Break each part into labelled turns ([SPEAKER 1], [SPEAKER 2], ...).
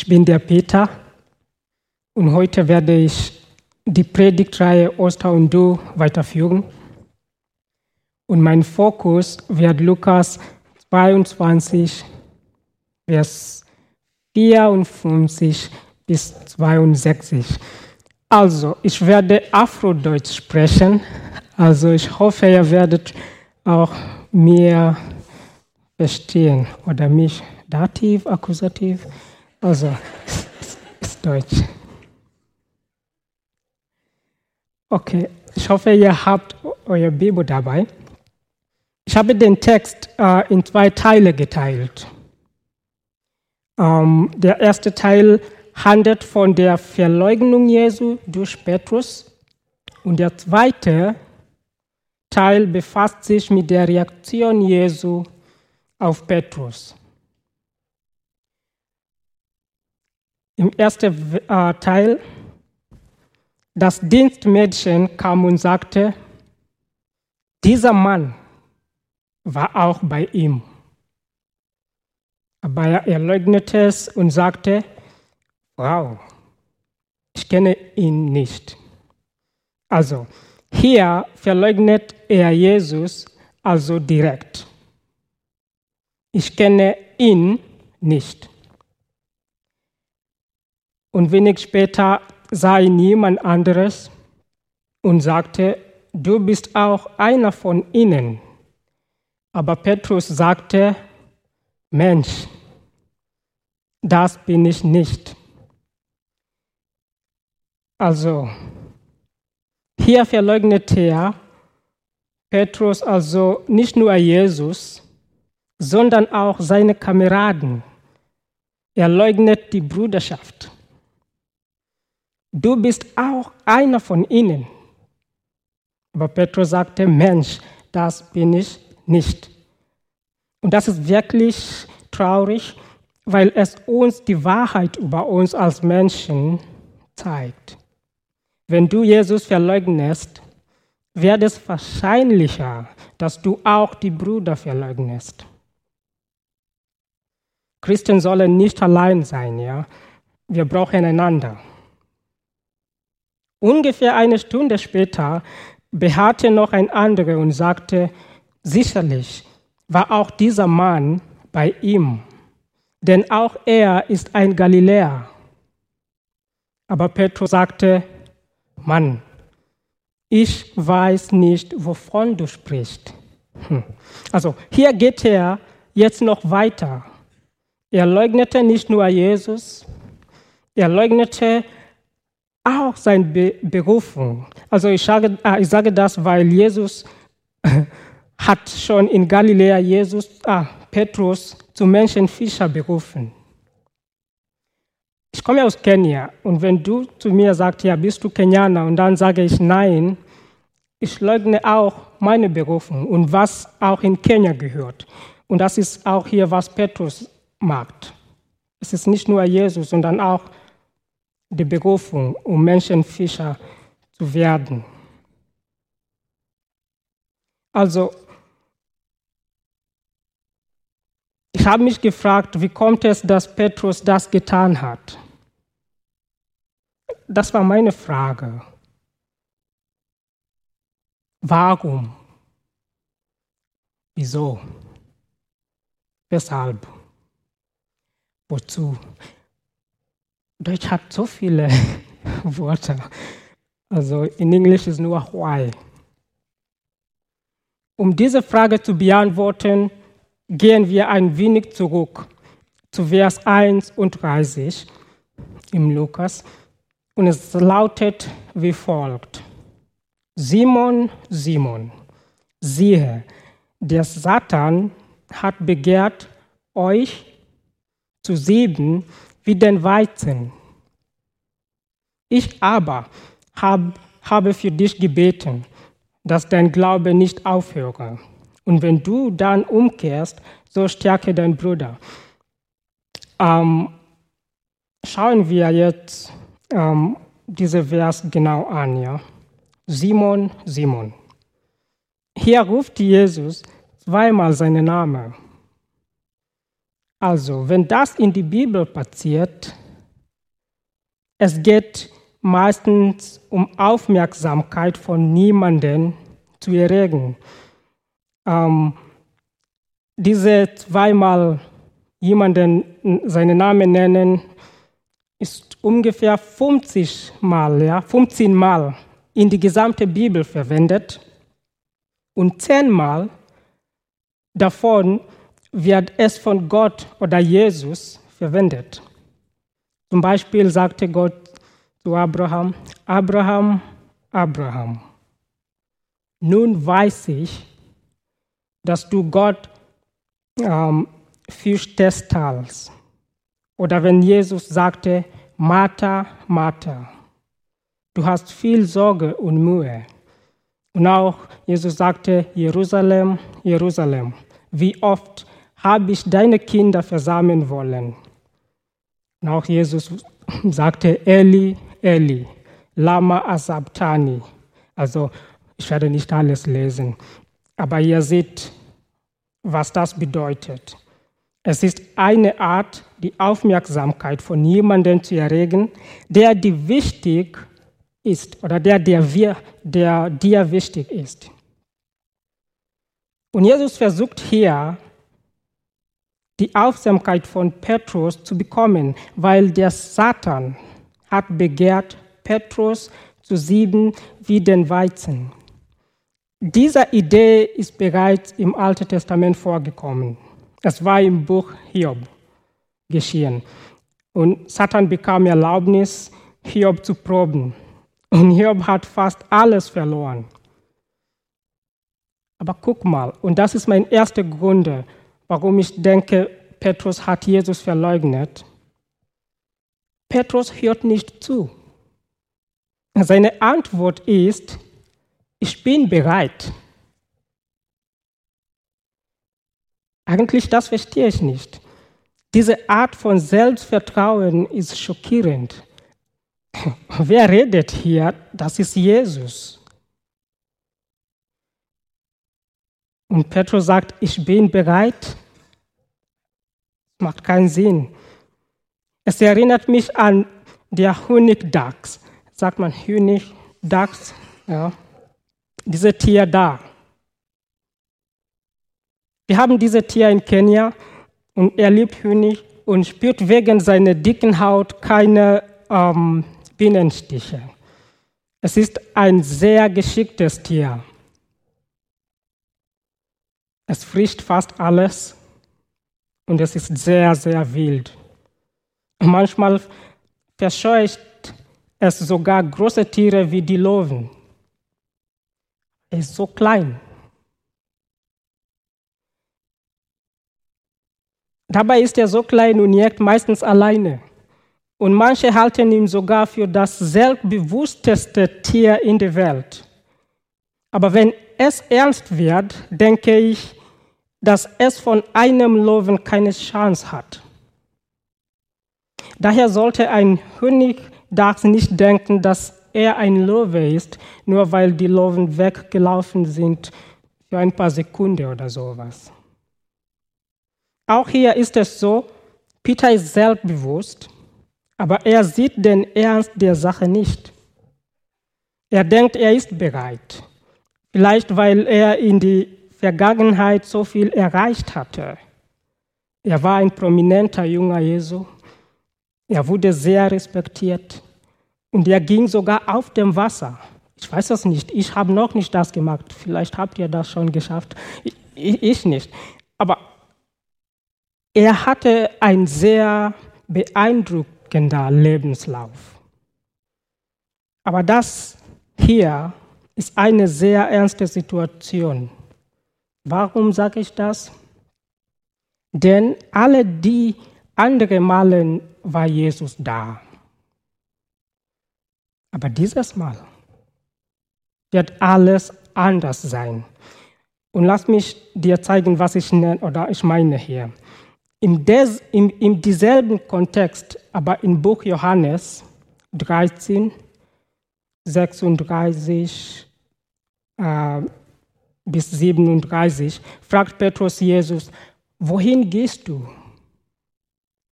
[SPEAKER 1] Ich bin der Peter und heute werde ich die Predigtreihe Oster und Du weiterführen. Und mein Fokus wird Lukas 22, Vers 54 bis 62. Also, ich werde Afrodeutsch sprechen. Also, ich hoffe, ihr werdet auch mir verstehen oder mich Dativ, Akkusativ. Also, ist Deutsch. Okay, ich hoffe, ihr habt euer Bibel dabei. Ich habe den Text äh, in zwei Teile geteilt. Ähm, der erste Teil handelt von der Verleugnung Jesu durch Petrus und der zweite Teil befasst sich mit der Reaktion Jesu auf Petrus. Im ersten äh, Teil, das Dienstmädchen kam und sagte, dieser Mann war auch bei ihm. Aber er leugnete es und sagte, Frau, ich kenne ihn nicht. Also, hier verleugnet er Jesus also direkt. Ich kenne ihn nicht. Und wenig später sah ihn jemand anderes und sagte, du bist auch einer von ihnen. Aber Petrus sagte, Mensch, das bin ich nicht. Also, hier verleugnet er Petrus also nicht nur Jesus, sondern auch seine Kameraden. Er leugnet die Bruderschaft. Du bist auch einer von ihnen. Aber Petrus sagte, Mensch, das bin ich nicht. Und das ist wirklich traurig, weil es uns die Wahrheit über uns als Menschen zeigt. Wenn du Jesus verleugnest, wird es wahrscheinlicher, dass du auch die Brüder verleugnest. Christen sollen nicht allein sein, ja. Wir brauchen einander. Ungefähr eine Stunde später beharrte noch ein anderer und sagte, sicherlich war auch dieser Mann bei ihm, denn auch er ist ein Galiläer. Aber Petrus sagte, Mann, ich weiß nicht, wovon du sprichst. Hm. Also hier geht er jetzt noch weiter. Er leugnete nicht nur Jesus, er leugnete auch seine Be Berufung. Also ich sage, äh, ich sage das, weil Jesus hat schon in Galiläa Jesus, ah, Petrus zum Menschenfischer berufen. Ich komme aus Kenia und wenn du zu mir sagst, ja, bist du Kenianer und dann sage ich nein, ich leugne auch meine Berufung und was auch in Kenia gehört. Und das ist auch hier, was Petrus macht. Es ist nicht nur Jesus, sondern auch die Berufung, um Menschenfischer zu werden. Also, ich habe mich gefragt, wie kommt es, dass Petrus das getan hat? Das war meine Frage. Warum? Wieso? Weshalb? Wozu? Deutsch hat so viele Worte. Also in Englisch ist nur why. Um diese Frage zu beantworten, gehen wir ein wenig zurück zu Vers 31 im Lukas. Und es lautet wie folgt. Simon, Simon, siehe, der Satan hat begehrt, euch zu sieben wie den Weizen. Ich aber hab, habe für dich gebeten, dass dein Glaube nicht aufhöre. Und wenn du dann umkehrst, so stärke dein Bruder. Ähm, schauen wir jetzt ähm, diese Vers genau an. Ja? Simon, Simon. Hier ruft Jesus zweimal seinen Namen. Also, wenn das in die Bibel passiert, es geht meistens um Aufmerksamkeit von niemandem zu erregen. Ähm, diese zweimal jemanden seinen Namen nennen, ist ungefähr 50 Mal, ja, 15 Mal in die gesamte Bibel verwendet und 10 Mal davon wird es von Gott oder Jesus verwendet. Zum Beispiel sagte Gott zu Abraham, Abraham, Abraham, nun weiß ich, dass du Gott ähm, fürchtest. Oder wenn Jesus sagte, Martha, Martha, du hast viel Sorge und Mühe. Und auch Jesus sagte, Jerusalem, Jerusalem, wie oft habe ich deine Kinder versammeln wollen. Und auch Jesus sagte, Eli, Eli, Lama Asabtani. Also ich werde nicht alles lesen, aber ihr seht, was das bedeutet. Es ist eine Art, die Aufmerksamkeit von jemandem zu erregen, der dir wichtig ist oder der, der, wir, der dir wichtig ist. Und Jesus versucht hier, die Aufmerksamkeit von Petrus zu bekommen, weil der Satan hat begehrt, Petrus zu sieben wie den Weizen. Diese Idee ist bereits im Alten Testament vorgekommen. Es war im Buch Hiob geschehen. Und Satan bekam Erlaubnis, Hiob zu proben. Und Hiob hat fast alles verloren. Aber guck mal, und das ist mein erster Grund, warum ich denke, Petrus hat Jesus verleugnet. Petrus hört nicht zu. Seine Antwort ist, ich bin bereit. Eigentlich das verstehe ich nicht. Diese Art von Selbstvertrauen ist schockierend. Wer redet hier? Das ist Jesus. Und Petrus sagt, ich bin bereit. Macht keinen Sinn. Es erinnert mich an der Honigdachs. Sagt man Honigdachs? Ja diese Tier da. Wir haben diese Tier in Kenia und er liebt Honig und spürt wegen seiner dicken Haut keine ähm, Bienenstiche. Es ist ein sehr geschicktes Tier. Es frisst fast alles und es ist sehr, sehr wild. Manchmal verscheucht es sogar große Tiere wie die Löwen. Er ist so klein. Dabei ist er so klein und jagt meistens alleine. Und manche halten ihn sogar für das selbstbewussteste Tier in der Welt. Aber wenn es ernst wird, denke ich, dass es von einem Löwen keine Chance hat. Daher sollte ein Honigdachs nicht denken, dass er ein Löwe ist, nur weil die Löwen weggelaufen sind für ein paar Sekunden oder sowas. Auch hier ist es so, Peter ist selbstbewusst, aber er sieht den Ernst der Sache nicht. Er denkt, er ist bereit. Vielleicht weil er in der Vergangenheit so viel erreicht hatte. Er war ein prominenter junger Jesu. Er wurde sehr respektiert. Und er ging sogar auf dem Wasser. Ich weiß das nicht. Ich habe noch nicht das gemacht. Vielleicht habt ihr das schon geschafft. Ich, ich nicht. Aber er hatte einen sehr beeindruckenden Lebenslauf. Aber das hier ist eine sehr ernste Situation. Warum sage ich das? Denn alle die anderen Malen war Jesus da. Aber dieses Mal wird alles anders sein. Und lass mich dir zeigen, was ich nenne oder ich meine hier. In, des, in, in dieselben Kontext, aber im Buch Johannes 13, 36 äh, bis 37, fragt Petrus Jesus, wohin gehst du?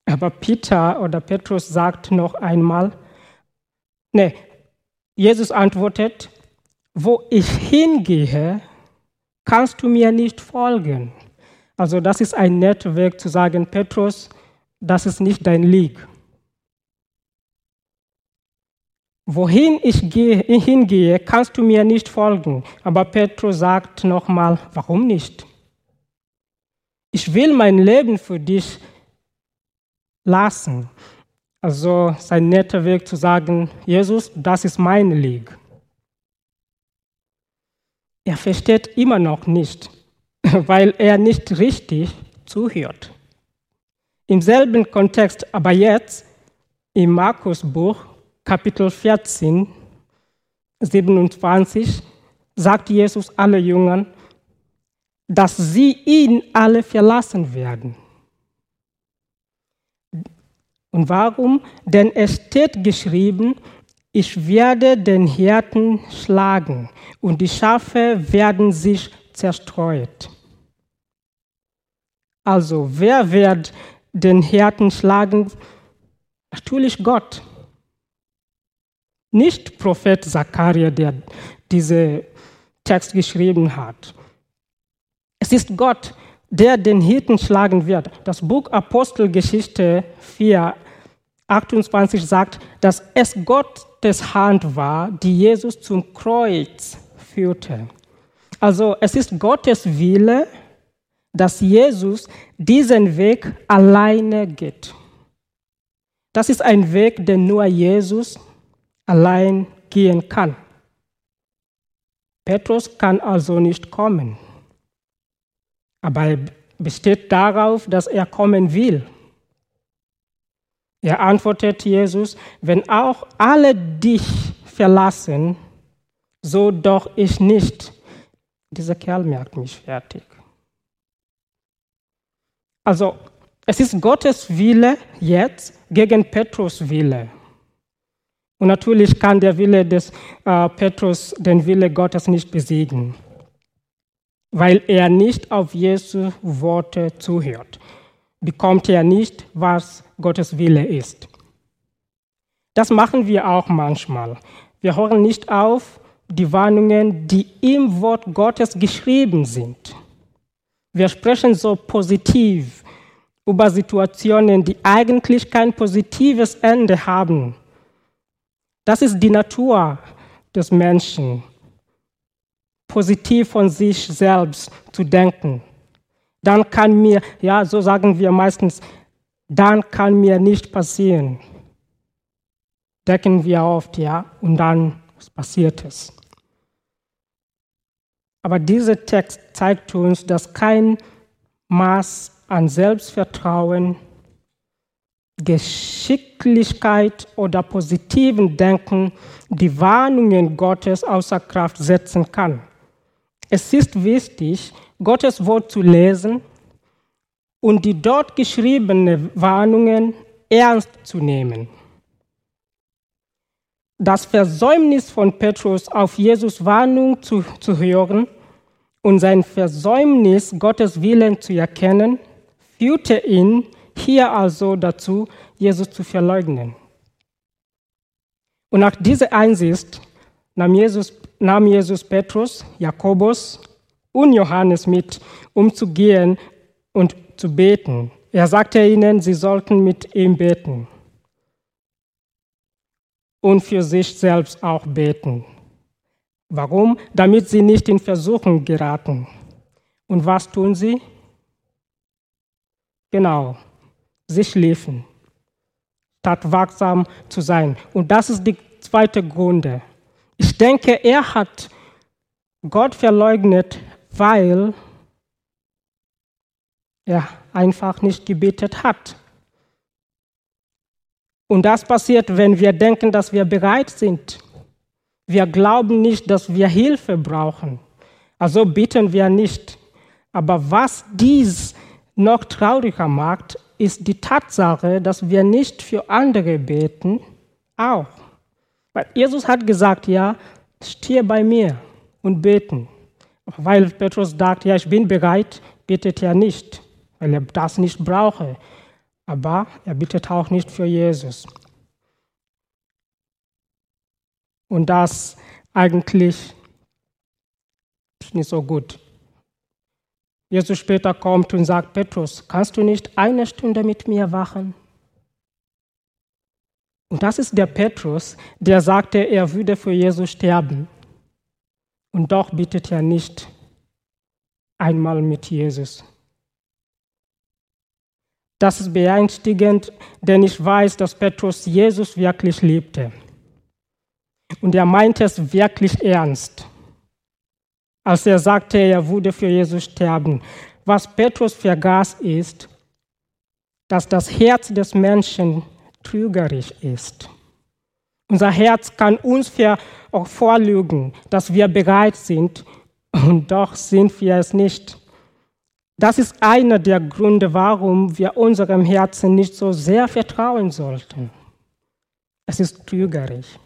[SPEAKER 1] Aber Peter oder Petrus sagt noch einmal, Nee, Jesus antwortet, wo ich hingehe, kannst du mir nicht folgen. Also das ist ein netter Weg zu sagen, Petrus, das ist nicht dein Lieg. Wohin ich gehe, hingehe, kannst du mir nicht folgen. Aber Petrus sagt nochmal, warum nicht? Ich will mein Leben für dich lassen. Also sein netter Weg zu sagen, Jesus, das ist mein Lieg. Er versteht immer noch nicht, weil er nicht richtig zuhört. Im selben Kontext, aber jetzt im Markusbuch, Kapitel 14, 27, sagt Jesus alle Jüngern, dass sie ihn alle verlassen werden. Und warum? Denn es steht geschrieben, ich werde den Hirten schlagen und die Schafe werden sich zerstreut. Also, wer wird den Hirten schlagen? Natürlich Gott. Nicht Prophet Zachariah, der diesen Text geschrieben hat. Es ist Gott, der den Hirten schlagen wird. Das Buch Apostelgeschichte 4, 28 sagt, dass es Gottes Hand war, die Jesus zum Kreuz führte. Also es ist Gottes Wille, dass Jesus diesen Weg alleine geht. Das ist ein Weg, den nur Jesus allein gehen kann. Petrus kann also nicht kommen. Aber er besteht darauf, dass er kommen will. Er antwortet Jesus, wenn auch alle dich verlassen, so doch ich nicht. Dieser Kerl merkt mich fertig. Also es ist Gottes Wille jetzt gegen Petrus Wille. Und natürlich kann der Wille des äh, Petrus den Wille Gottes nicht besiegen, weil er nicht auf Jesu Worte zuhört bekommt er nicht, was Gottes Wille ist. Das machen wir auch manchmal. Wir hören nicht auf die Warnungen, die im Wort Gottes geschrieben sind. Wir sprechen so positiv über Situationen, die eigentlich kein positives Ende haben. Das ist die Natur des Menschen, positiv von sich selbst zu denken dann kann mir, ja, so sagen wir meistens, dann kann mir nicht passieren. Decken wir oft, ja, und dann passiert es. Aber dieser Text zeigt uns, dass kein Maß an Selbstvertrauen, Geschicklichkeit oder positiven Denken die Warnungen Gottes außer Kraft setzen kann. Es ist wichtig, Gottes Wort zu lesen und die dort geschriebenen Warnungen ernst zu nehmen. Das Versäumnis von Petrus auf Jesus Warnung zu, zu hören und sein Versäumnis, Gottes Willen zu erkennen, führte ihn hier also dazu, Jesus zu verleugnen. Und nach dieser Einsicht nahm Jesus, nahm Jesus Petrus, Jakobus und Johannes mit, um zu gehen und zu beten. Er sagte ihnen, sie sollten mit ihm beten und für sich selbst auch beten. Warum? Damit sie nicht in Versuchung geraten. Und was tun sie? Genau, sie schliefen, statt wachsam zu sein. Und das ist die zweite Grunde. Ich denke, er hat Gott verleugnet, weil er einfach nicht gebetet hat. Und das passiert, wenn wir denken, dass wir bereit sind. Wir glauben nicht, dass wir Hilfe brauchen. Also bitten wir nicht. Aber was dies noch trauriger macht, ist die Tatsache, dass wir nicht für andere beten, auch. Weil Jesus hat gesagt, ja, stehe bei mir und beten. Weil Petrus sagt, ja, ich bin bereit, bittet er nicht, weil er das nicht brauche. Aber er bittet auch nicht für Jesus. Und das eigentlich nicht so gut. Jesus später kommt und sagt, Petrus, kannst du nicht eine Stunde mit mir wachen? Und das ist der Petrus, der sagte, er würde für Jesus sterben. Und doch bittet er nicht einmal mit Jesus. Das ist beängstigend, denn ich weiß, dass Petrus Jesus wirklich liebte. Und er meinte es wirklich ernst, als er sagte, er würde für Jesus sterben. Was Petrus vergaß ist, dass das Herz des Menschen trügerisch ist. Unser Herz kann uns auch vorlügen, dass wir bereit sind, und doch sind wir es nicht. Das ist einer der Gründe, warum wir unserem Herzen nicht so sehr vertrauen sollten. Es ist trügerisch.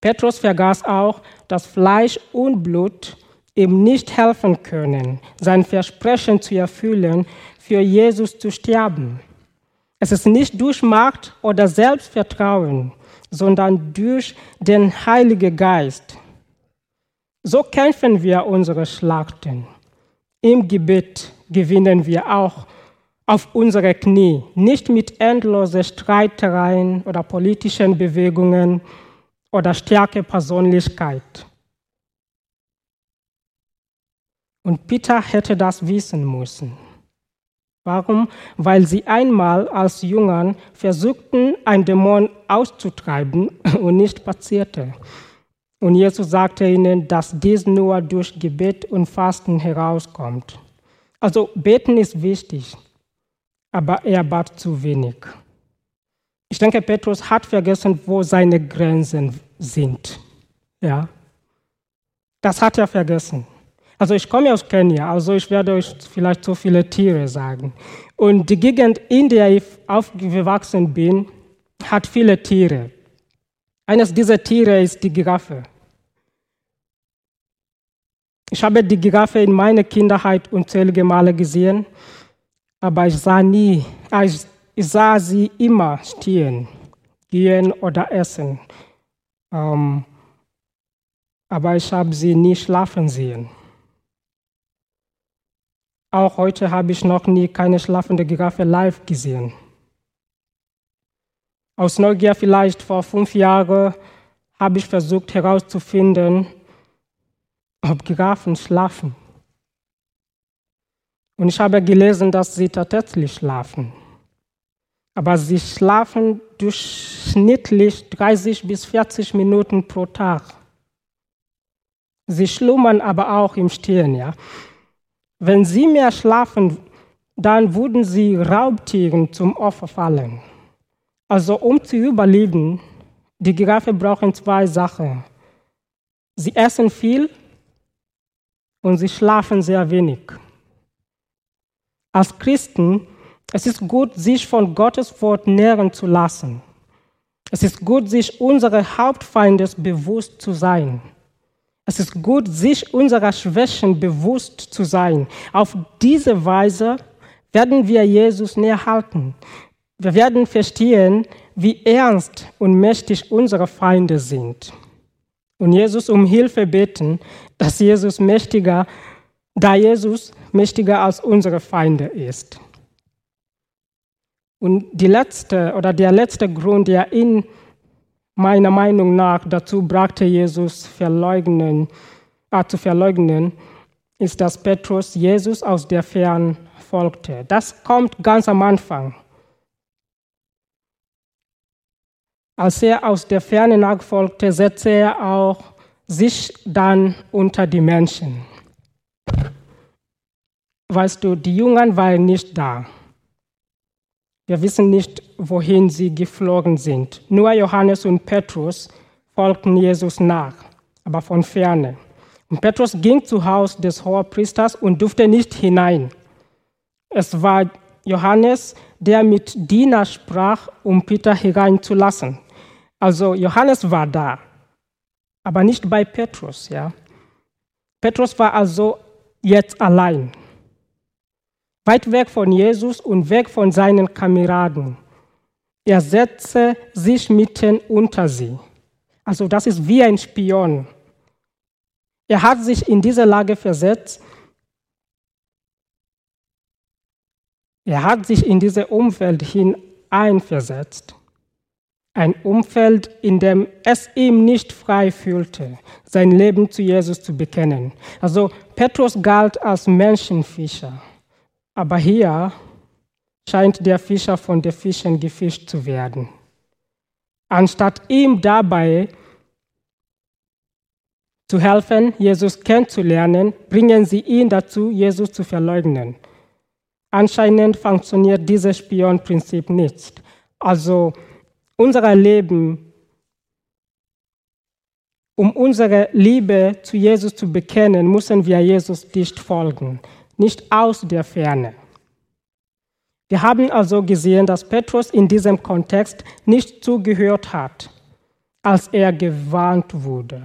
[SPEAKER 1] Petrus vergaß auch, dass Fleisch und Blut ihm nicht helfen können, sein Versprechen zu erfüllen, für Jesus zu sterben. Es ist nicht durch Macht oder Selbstvertrauen, sondern durch den Heiligen Geist. So kämpfen wir unsere Schlachten. Im Gebet gewinnen wir auch auf unsere Knie, nicht mit endlosen Streitereien oder politischen Bewegungen oder starke Persönlichkeit. Und Peter hätte das wissen müssen. Warum? Weil sie einmal als Jüngern versuchten, einen Dämon auszutreiben und nicht passierte. Und Jesus sagte ihnen, dass dies nur durch Gebet und Fasten herauskommt. Also beten ist wichtig, aber er bat zu wenig. Ich denke, Petrus hat vergessen, wo seine Grenzen sind. Ja, das hat er vergessen. Also ich komme aus Kenia, also ich werde euch vielleicht so viele Tiere sagen. Und die Gegend, in der ich aufgewachsen bin, hat viele Tiere. Eines dieser Tiere ist die Giraffe. Ich habe die Giraffe in meiner Kindheit unzählige Male gesehen, aber ich sah nie, ich, ich sah sie immer stehen, gehen oder essen. Ähm, aber ich habe sie nie schlafen sehen. Auch heute habe ich noch nie keine schlafende Giraffe live gesehen. Aus Neugier vielleicht vor fünf Jahren habe ich versucht herauszufinden, ob Giraffen schlafen. Und ich habe gelesen, dass sie tatsächlich schlafen. Aber sie schlafen durchschnittlich 30 bis 40 Minuten pro Tag. Sie schlummern aber auch im Stehen, ja. Wenn sie mehr schlafen, dann würden sie Raubtieren zum Opfer fallen. Also um zu überleben, die Giraffe brauchen zwei Sachen. Sie essen viel und sie schlafen sehr wenig. Als Christen, es ist gut, sich von Gottes Wort nähren zu lassen. Es ist gut, sich unseres Hauptfeindes bewusst zu sein. Es ist gut, sich unserer Schwächen bewusst zu sein. Auf diese Weise werden wir Jesus näher halten. Wir werden verstehen, wie ernst und mächtig unsere Feinde sind. Und Jesus um Hilfe beten, dass Jesus mächtiger, da Jesus mächtiger als unsere Feinde ist. Und die letzte oder der letzte Grund, der in meiner Meinung nach dazu brachte Jesus verleugnen, äh, zu verleugnen, ist, dass Petrus Jesus aus der Ferne folgte. Das kommt ganz am Anfang. Als er aus der Ferne nachfolgte, setzte er auch sich dann unter die Menschen. Weißt du, die Jünger waren nicht da. Wir wissen nicht, wohin sie geflogen sind. Nur Johannes und Petrus folgten Jesus nach, aber von ferne. Und Petrus ging zu Haus des Hohepriesters und durfte nicht hinein. Es war Johannes, der mit Diener sprach, um Peter hereinzulassen. Also Johannes war da, aber nicht bei Petrus. Ja? Petrus war also jetzt allein weit weg von Jesus und weg von seinen Kameraden. Er setzte sich mitten unter sie. Also das ist wie ein Spion. Er hat sich in diese Lage versetzt. Er hat sich in diese Umfeld hineinversetzt. Ein Umfeld, in dem es ihm nicht frei fühlte, sein Leben zu Jesus zu bekennen. Also Petrus galt als Menschenfischer. Aber hier scheint der Fischer von den Fischen gefischt zu werden. Anstatt ihm dabei zu helfen, Jesus kennenzulernen, bringen sie ihn dazu, Jesus zu verleugnen. Anscheinend funktioniert dieses Spionprinzip nicht. Also unser Leben, um unsere Liebe zu Jesus zu bekennen, müssen wir Jesus dicht folgen, nicht aus der Ferne. Wir haben also gesehen, dass Petrus in diesem Kontext nicht zugehört hat, als er gewarnt wurde.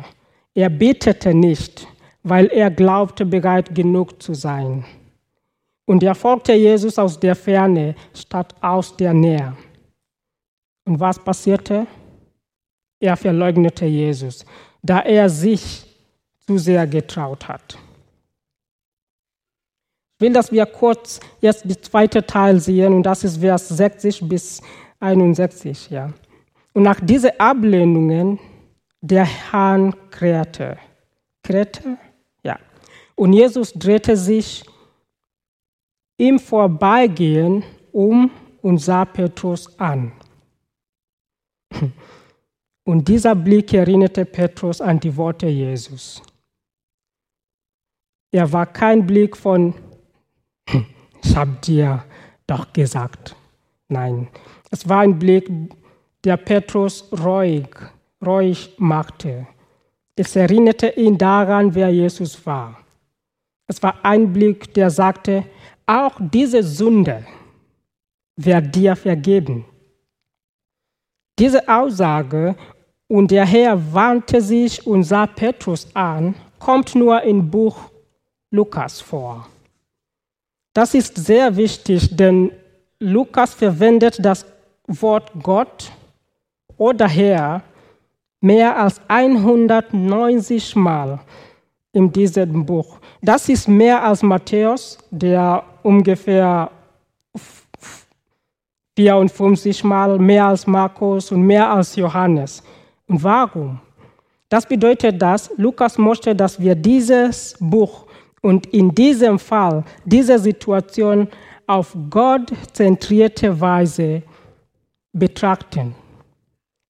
[SPEAKER 1] Er betete nicht, weil er glaubte, bereit genug zu sein. Und er folgte Jesus aus der Ferne statt aus der Nähe. Und was passierte? Er verleugnete Jesus, da er sich zu sehr getraut hat. Ich will, dass wir kurz jetzt die zweite Teil sehen, und das ist Vers 60 bis 61. Ja. Und nach diesen Ablehnungen der Herrn krähte. Krähte? Ja. Und Jesus drehte sich im Vorbeigehen um und sah Petrus an. Und dieser Blick erinnerte Petrus an die Worte Jesus. Er war kein Blick von, ich habe dir doch gesagt. Nein, es war ein Blick, der Petrus ruhig ruhig machte. Es erinnerte ihn daran, wer Jesus war. Es war ein Blick, der sagte, auch diese Sünde wird dir vergeben. Diese Aussage, und der Herr wandte sich und sah Petrus an, kommt nur im Buch Lukas vor. Das ist sehr wichtig, denn Lukas verwendet das Wort Gott oder Herr mehr als 190 Mal in diesem Buch. Das ist mehr als Matthäus, der ungefähr 54 Mal, mehr als Markus und mehr als Johannes. Und warum? Das bedeutet, dass Lukas möchte, dass wir dieses Buch und in diesem Fall diese Situation auf Gott zentrierte Weise betrachten.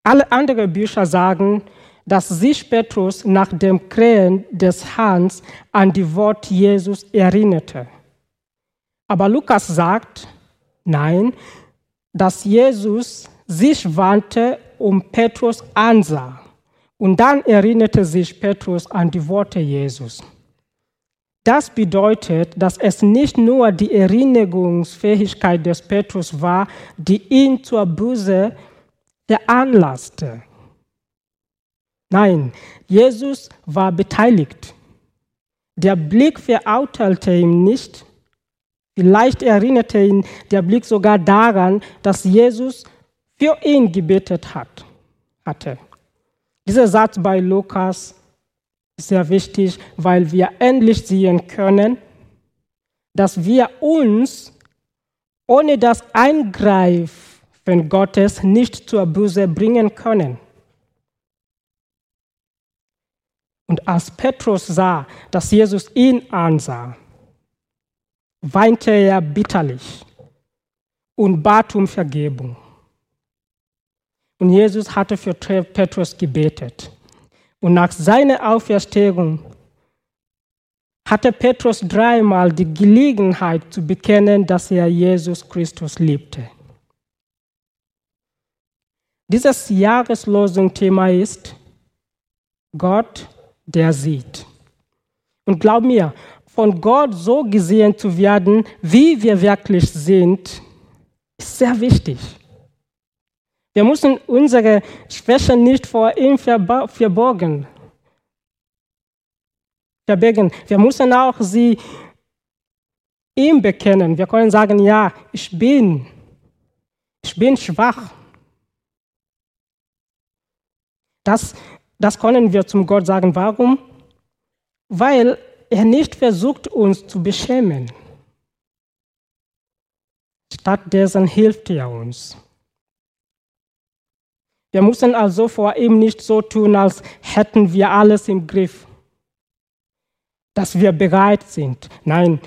[SPEAKER 1] Alle anderen Bücher sagen, dass sich Petrus nach dem Krähen des Hans an die Wort Jesus erinnerte. Aber Lukas sagt, nein, dass Jesus sich wandte und Petrus ansah. Und dann erinnerte sich Petrus an die Worte Jesus. Das bedeutet, dass es nicht nur die Erinnerungsfähigkeit des Petrus war, die ihn zur Buße veranlasste. Nein, Jesus war beteiligt. Der Blick verurteilte ihn nicht. Vielleicht erinnerte ihn der Blick sogar daran, dass Jesus für ihn gebetet hat, hatte. Dieser Satz bei Lukas sehr wichtig, weil wir endlich sehen können, dass wir uns ohne das Eingreifen Gottes nicht zur Buße bringen können. Und als Petrus sah, dass Jesus ihn ansah, weinte er bitterlich und bat um Vergebung. Und Jesus hatte für Petrus gebetet. Und nach seiner Auferstehung hatte Petrus dreimal die Gelegenheit zu bekennen, dass er Jesus Christus liebte. Dieses Jahreslosung-Thema ist Gott, der sieht. Und glaub mir, von Gott so gesehen zu werden, wie wir wirklich sind, ist sehr wichtig. Wir müssen unsere Schwächen nicht vor ihm verborgen. Verbergen. Wir müssen auch sie ihm bekennen. Wir können sagen, ja, ich bin, ich bin schwach. Das Das können wir zum Gott sagen. Warum? Weil er nicht versucht, uns zu beschämen. Stattdessen hilft er uns. Wir müssen also vor ihm nicht so tun, als hätten wir alles im Griff, dass wir bereit sind. Nein,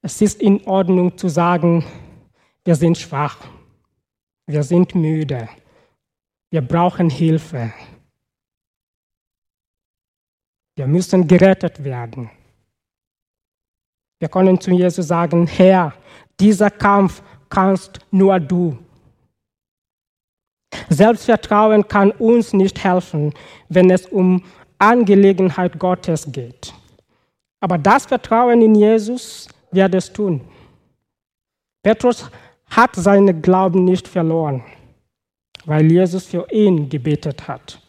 [SPEAKER 1] es ist in Ordnung zu sagen, wir sind schwach, wir sind müde, wir brauchen Hilfe. Wir müssen gerettet werden. Wir können zu Jesus sagen, Herr, dieser Kampf kannst nur du. Selbstvertrauen kann uns nicht helfen, wenn es um Angelegenheit Gottes geht. Aber das Vertrauen in Jesus wird es tun. Petrus hat seinen Glauben nicht verloren weil Jesus für ihn gebetet hat.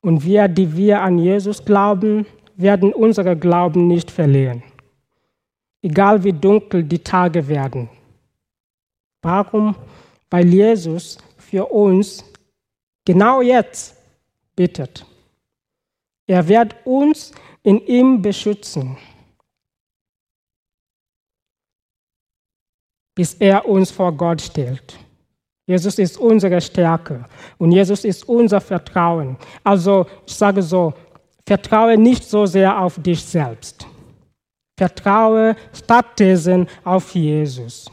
[SPEAKER 1] Und wir, die wir an Jesus glauben, werden unsere Glauben nicht verlieren, egal wie dunkel die Tage werden. Warum? Weil Jesus für uns genau jetzt bittet. Er wird uns in ihm beschützen, bis er uns vor Gott stellt. Jesus ist unsere Stärke und Jesus ist unser Vertrauen. Also ich sage so, vertraue nicht so sehr auf dich selbst. Vertraue stattdessen auf Jesus.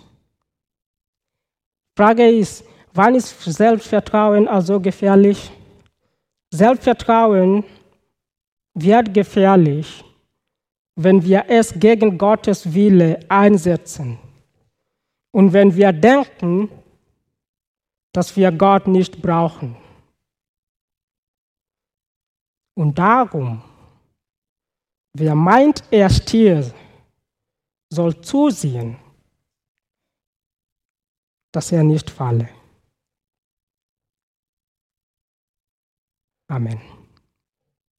[SPEAKER 1] Frage ist, wann ist Selbstvertrauen also gefährlich? Selbstvertrauen wird gefährlich, wenn wir es gegen Gottes Wille einsetzen. Und wenn wir denken, dass wir Gott nicht brauchen. Und darum, wer meint, er stehe, soll zusehen, dass er nicht falle. Amen.